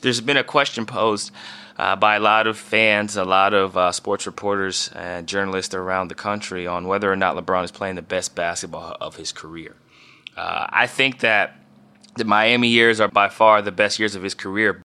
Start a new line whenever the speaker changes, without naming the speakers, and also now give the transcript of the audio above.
There's been a question posed uh, by a lot of fans, a lot of uh, sports reporters and journalists around the country on whether or not LeBron is playing the best basketball of his career. Uh, I think that the Miami years are by far the best years of his career,